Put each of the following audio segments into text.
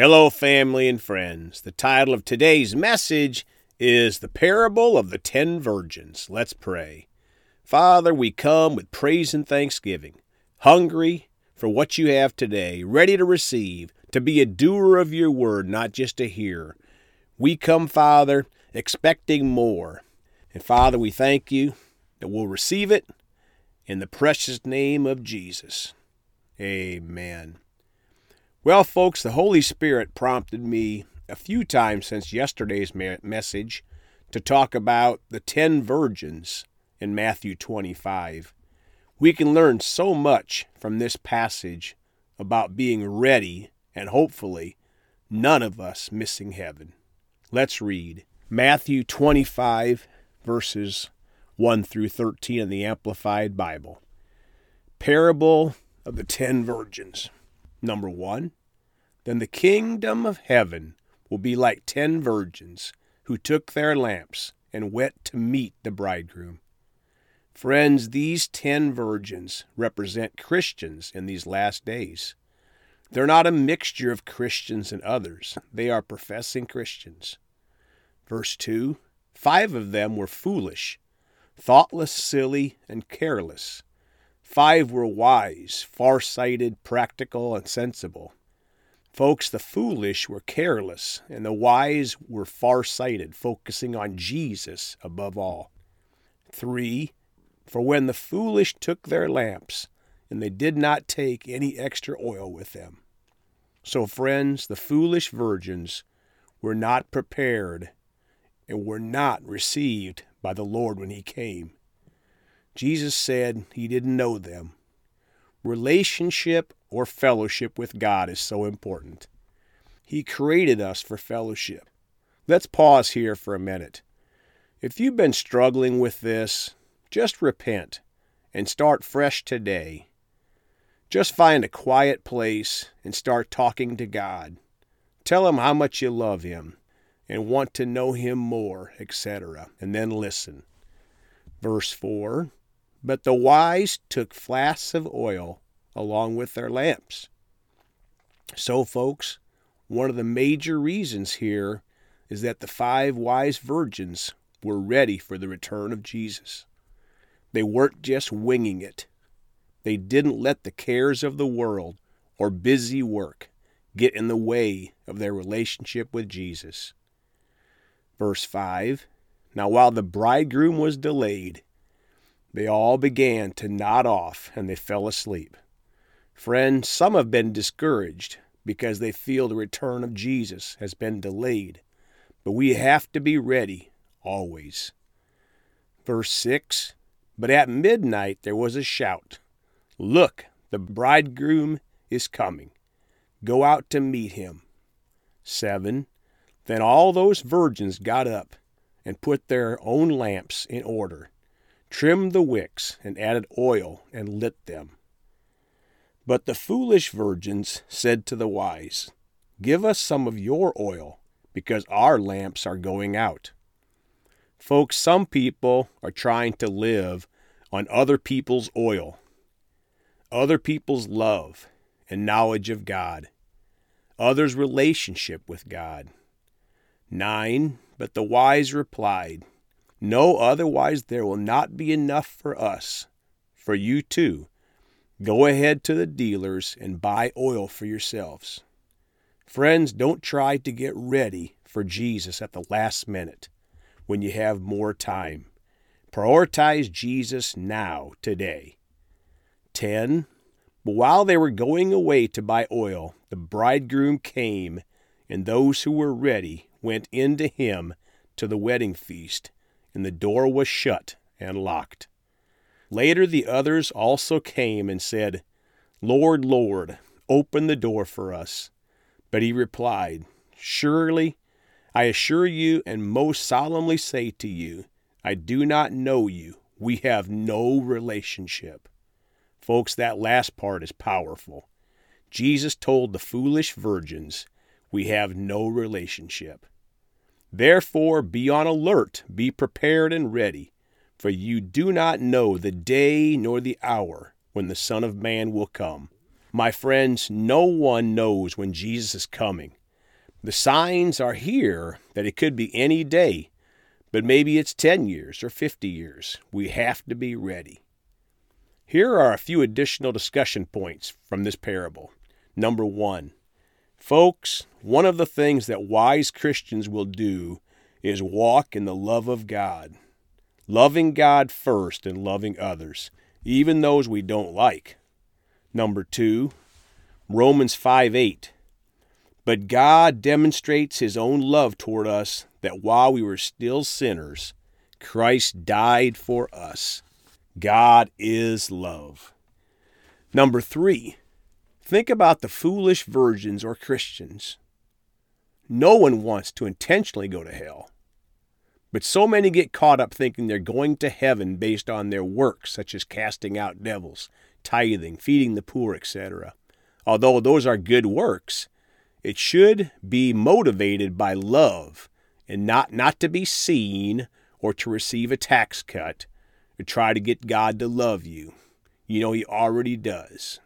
Hello, family and friends. The title of today's message is The Parable of the Ten Virgins. Let's pray. Father, we come with praise and thanksgiving, hungry for what you have today, ready to receive, to be a doer of your word, not just a hearer. We come, Father, expecting more. And Father, we thank you that we'll receive it in the precious name of Jesus. Amen. Well, folks, the Holy Spirit prompted me a few times since yesterday's message to talk about the ten virgins in Matthew 25. We can learn so much from this passage about being ready and hopefully none of us missing heaven. Let's read Matthew 25, verses 1 through 13 in the Amplified Bible. Parable of the Ten Virgins. Number one, then the kingdom of heaven will be like ten virgins who took their lamps and went to meet the bridegroom. Friends, these ten virgins represent Christians in these last days. They're not a mixture of Christians and others, they are professing Christians. Verse 2 Five of them were foolish, thoughtless, silly, and careless. Five were wise, far sighted, practical, and sensible. Folks, the foolish were careless, and the wise were far sighted, focusing on Jesus above all. 3. For when the foolish took their lamps, and they did not take any extra oil with them. So, friends, the foolish virgins were not prepared and were not received by the Lord when He came. Jesus said He didn't know them. Relationship or fellowship with God is so important. He created us for fellowship. Let's pause here for a minute. If you've been struggling with this, just repent and start fresh today. Just find a quiet place and start talking to God. Tell Him how much you love Him and want to know Him more, etc. And then listen. Verse 4 But the wise took flasks of oil along with their lamps. So, folks, one of the major reasons here is that the five wise virgins were ready for the return of Jesus. They weren't just winging it. They didn't let the cares of the world or busy work get in the way of their relationship with Jesus. Verse 5 Now, while the bridegroom was delayed, they all began to nod off and they fell asleep. Friend, some have been discouraged because they feel the return of Jesus has been delayed, but we have to be ready always. Verse 6 But at midnight there was a shout Look, the bridegroom is coming. Go out to meet him. 7 Then all those virgins got up and put their own lamps in order, trimmed the wicks, and added oil and lit them. But the foolish virgins said to the wise, Give us some of your oil, because our lamps are going out. Folks, some people are trying to live on other people's oil, other people's love and knowledge of God, others' relationship with God. 9. But the wise replied, No, otherwise there will not be enough for us. For you too Go ahead to the dealers and buy oil for yourselves. Friends, don't try to get ready for Jesus at the last minute when you have more time. Prioritize Jesus now, today. 10. But while they were going away to buy oil, the bridegroom came, and those who were ready went in to him to the wedding feast, and the door was shut and locked. Later the others also came and said, Lord, Lord, open the door for us. But he replied, Surely, I assure you and most solemnly say to you, I do not know you. We have no relationship. Folks, that last part is powerful. Jesus told the foolish virgins, We have no relationship. Therefore, be on alert, be prepared and ready for you do not know the day nor the hour when the Son of Man will come. My friends, no one knows when Jesus is coming, The signs are here that it could be any day, but maybe it's 10 years or 50 years. We have to be ready. Here are a few additional discussion points from this parable. Number one, folks, one of the things that wise Christians will do is walk in the love of God, loving God first and loving others, even those we don't like. Number two, Romans 5 8. But God demonstrates his own love toward us that while we were still sinners, Christ died for us. God is love. Number three, think about the foolish virgins or Christians. No one wants to intentionally go to hell. But so many get caught up thinking they're going to heaven based on their works, such as casting out devils, tithing, feeding the poor, etc. Although those are good works, it should be motivated by love and not, not to be seen or to receive a tax cut or try to get God to love you. You know, He already does.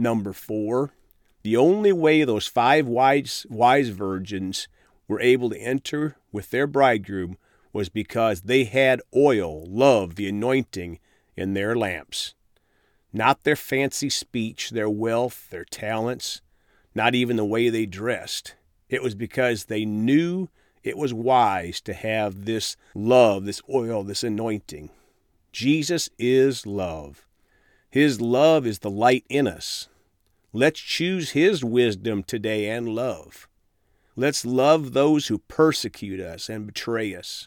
Number four, the only way those five wise, wise virgins were able to enter with their bridegroom was because they had oil, love, the anointing in their lamps. Not their fancy speech, their wealth, their talents, not even the way they dressed. It was because they knew it was wise to have this love, this oil, this anointing. Jesus is love. His love is the light in us. Let's choose His wisdom today and love. Let's love those who persecute us and betray us.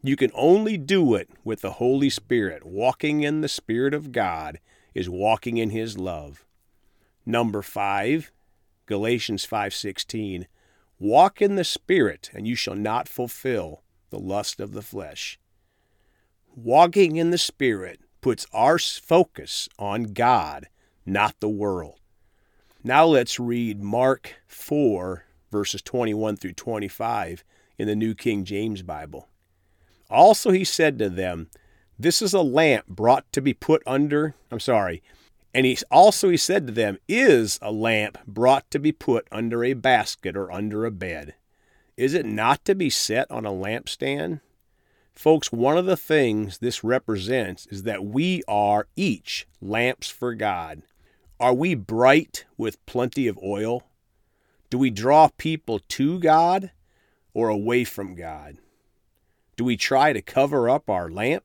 You can only do it with the Holy Spirit. Walking in the Spirit of God is walking in His love. Number five, Galatians 5:16. Walk in the Spirit, and you shall not fulfill the lust of the flesh. Walking in the Spirit puts our focus on God, not the world. Now let's read Mark 4, verses 21 through 25 in the New King James Bible. Also he said to them, This is a lamp brought to be put under, I'm sorry, and he also he said to them, Is a lamp brought to be put under a basket or under a bed? Is it not to be set on a lampstand? Folks, one of the things this represents is that we are each lamps for God. Are we bright with plenty of oil? Do we draw people to God or away from God? Do we try to cover up our lamp?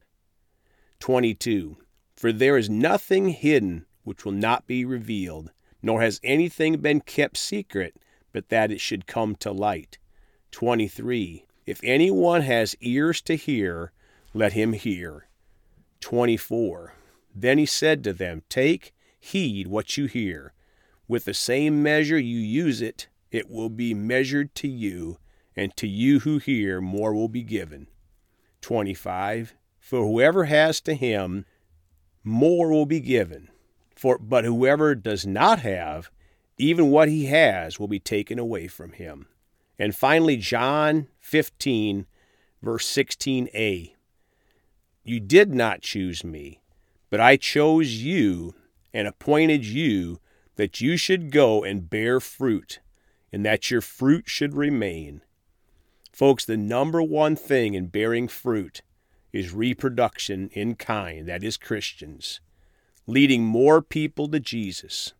22. For there is nothing hidden which will not be revealed, nor has anything been kept secret, but that it should come to light. 23. If anyone has ears to hear, let him hear. 24. Then he said to them, Take heed what you hear. With the same measure you use it, it will be measured to you, and to you who hear, more will be given. 25. For whoever has to him, more will be given. For but whoever does not have, even what he has will be taken away from him. And finally, John 15, verse 16a. You did not choose me, but I chose you and appointed you that you should go and bear fruit, and that your fruit should remain. Folks, the number one thing in bearing fruit is reproduction in kind, that is, Christians, leading more people to Jesus,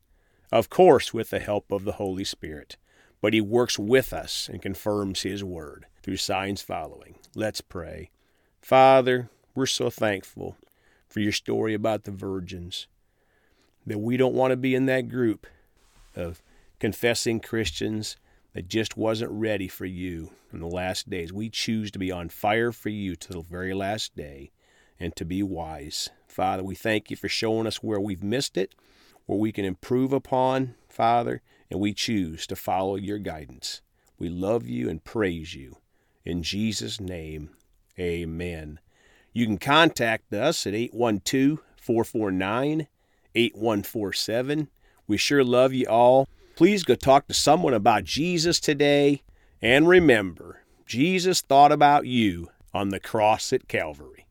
of course, with the help of the Holy Spirit but he works with us and confirms his word through signs following. Let's pray. Father, we're so thankful for your story about the virgins, that we don't want to be in that group of confessing Christians that just wasn't ready for you in the last days. We choose to be on fire for you to the very last day and to be wise. Father, we thank you for showing us where we've missed it, where we can improve upon, Father, and we choose to follow your guidance. We love you and praise you. In Jesus' name, amen. You can contact us at 812 449 8147. We sure love you all. Please go talk to someone about Jesus today. And remember, Jesus thought about you on the cross at Calvary.